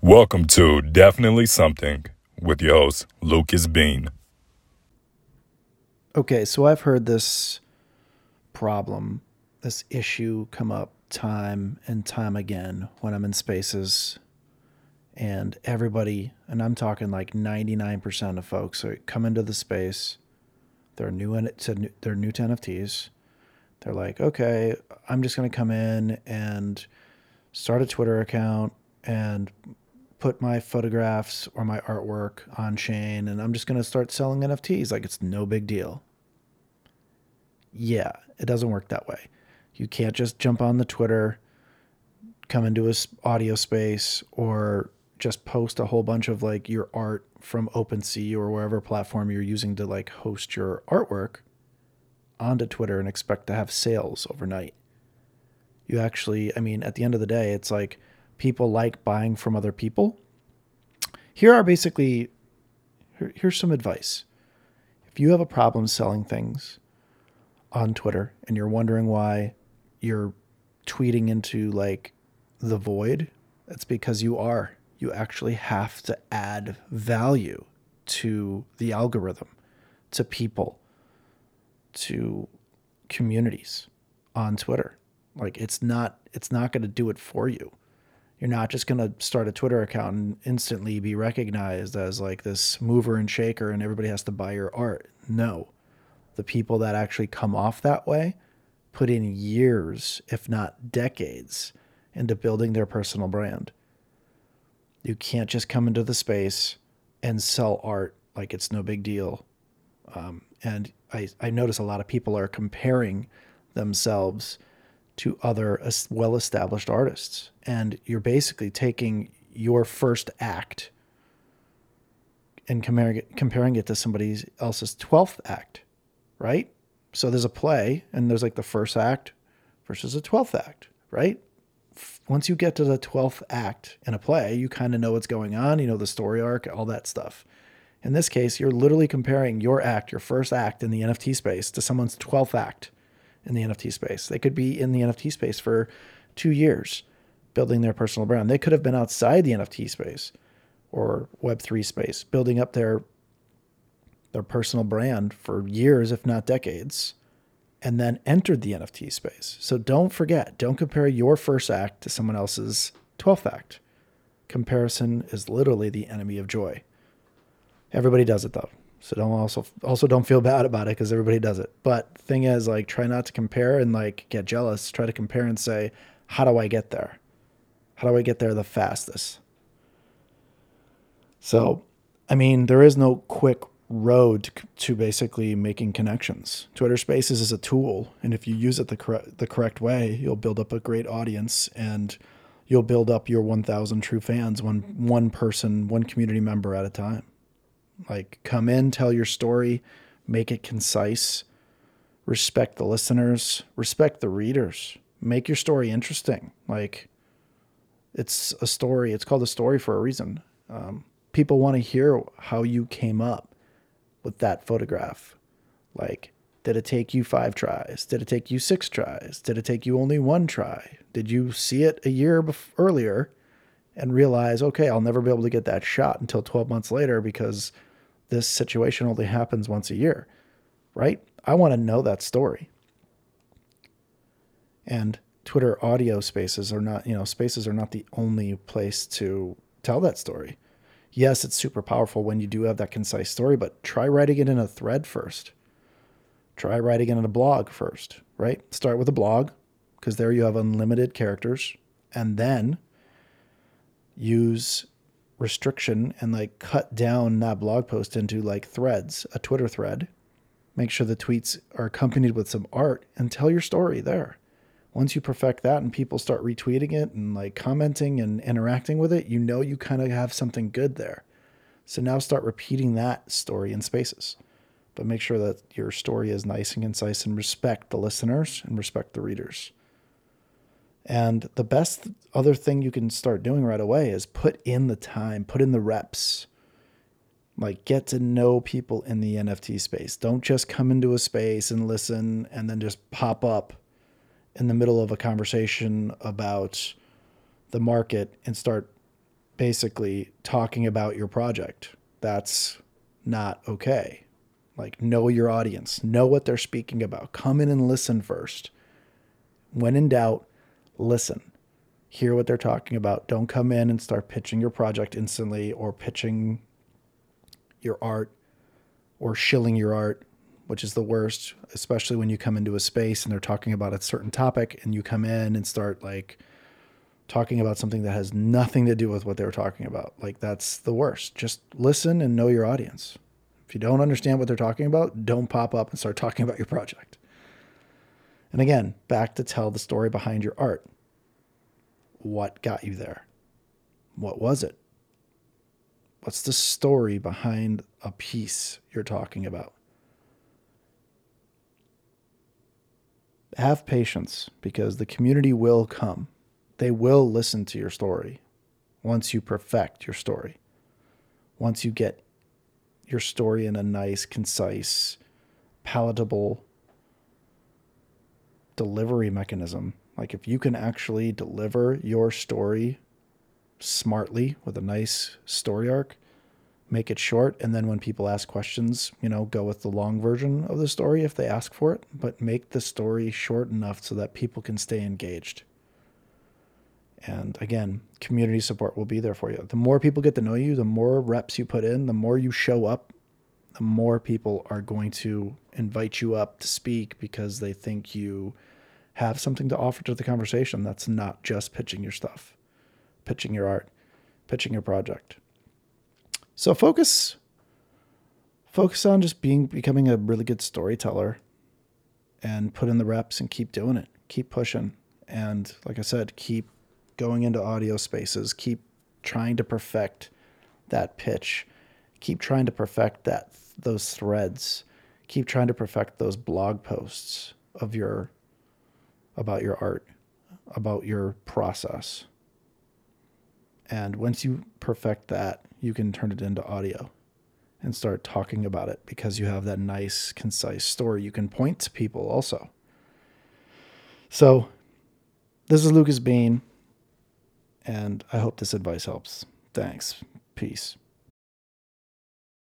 Welcome to Definitely Something with your host, Lucas Bean. Okay, so I've heard this problem, this issue come up time and time again when I'm in spaces and everybody, and I'm talking like 99% of folks are come into the space, they're new in it to they're new to NFTs. They're like, "Okay, I'm just going to come in and start a Twitter account and put my photographs or my artwork on chain and I'm just going to start selling NFTs like it's no big deal." Yeah, it doesn't work that way. You can't just jump on the Twitter, come into a audio space or just post a whole bunch of like your art from OpenSea or wherever platform you're using to like host your artwork onto Twitter and expect to have sales overnight. You actually, I mean, at the end of the day, it's like people like buying from other people. Here are basically here, here's some advice. If you have a problem selling things on Twitter and you're wondering why you're tweeting into like the void, it's because you are. You actually have to add value to the algorithm, to people, to communities on Twitter. Like it's not it's not going to do it for you. You're not just going to start a Twitter account and instantly be recognized as like this mover and shaker and everybody has to buy your art. No. The people that actually come off that way put in years, if not decades, into building their personal brand. You can't just come into the space and sell art like it's no big deal. Um, and I, I notice a lot of people are comparing themselves to other well established artists. And you're basically taking your first act and comparing it, comparing it to somebody else's 12th act, right? So there's a play, and there's like the first act versus a 12th act, right? Once you get to the 12th act in a play, you kind of know what's going on, you know the story arc, all that stuff. In this case, you're literally comparing your act, your first act in the NFT space, to someone's 12th act in the NFT space. They could be in the NFT space for two years building their personal brand. They could have been outside the NFT space or Web3 space, building up their their personal brand for years, if not decades, and then entered the NFT space. So don't forget, don't compare your first act to someone else's 12th act. Comparison is literally the enemy of joy. Everybody does it though. So don't also also don't feel bad about it because everybody does it. But thing is, like, try not to compare and like get jealous. Try to compare and say, how do I get there? How do I get there the fastest? So, I mean, there is no quick road to basically making connections. Twitter Spaces is a tool, and if you use it the correct the correct way, you'll build up a great audience and you'll build up your 1000 true fans one one person, one community member at a time. Like come in, tell your story, make it concise, respect the listeners, respect the readers. Make your story interesting. Like it's a story, it's called a story for a reason. Um, people want to hear how you came up with that photograph? Like, did it take you five tries? Did it take you six tries? Did it take you only one try? Did you see it a year bef- earlier and realize, okay, I'll never be able to get that shot until 12 months later because this situation only happens once a year, right? I want to know that story. And Twitter audio spaces are not, you know, spaces are not the only place to tell that story yes, it's super powerful when you do have that concise story, but try writing it in a thread first. Try writing it in a blog first, right? Start with a blog because there you have unlimited characters and then use restriction and like cut down that blog post into like threads, a Twitter thread. Make sure the tweets are accompanied with some art and tell your story there once you perfect that and people start retweeting it and like commenting and interacting with it, you know you kind of have something good there. So now start repeating that story in spaces. But make sure that your story is nice and concise and respect the listeners and respect the readers. And the best other thing you can start doing right away is put in the time, put in the reps. Like get to know people in the NFT space. Don't just come into a space and listen and then just pop up in the middle of a conversation about the market and start basically talking about your project. That's not okay. Like, know your audience, know what they're speaking about. Come in and listen first. When in doubt, listen. Hear what they're talking about. Don't come in and start pitching your project instantly or pitching your art or shilling your art, which is the worst, especially when you come into a space and they're talking about a certain topic and you come in and start like talking about something that has nothing to do with what they were talking about. Like that's the worst. Just listen and know your audience. If you don't understand what they're talking about, don't pop up and start talking about your project. And again, back to tell the story behind your art. What got you there? What was it? What's the story behind a piece you're talking about? Have patience because the community will come. They will listen to your story once you perfect your story. Once you get your story in a nice, concise, palatable delivery mechanism. Like if you can actually deliver your story smartly with a nice story arc, make it short, and then when people ask questions, you know, go with the long version of the story if they ask for it, but make the story short enough so that people can stay engaged. And again, community support will be there for you. The more people get to know you, the more reps you put in, the more you show up, the more people are going to invite you up to speak because they think you have something to offer to the conversation that's not just pitching your stuff, pitching your art, pitching your project. So focus focus on just being becoming a really good storyteller and put in the reps and keep doing it. Keep pushing and like I said, keep going into audio spaces, keep trying to perfect that pitch, keep trying to perfect that those threads, keep trying to perfect those blog posts of your about your art, about your process. And once you perfect that, you can turn it into audio and start talking about it because you have that nice, concise story. You can point to people also. So, this is Lucas Bean, and I hope this advice helps. Thanks. Peace.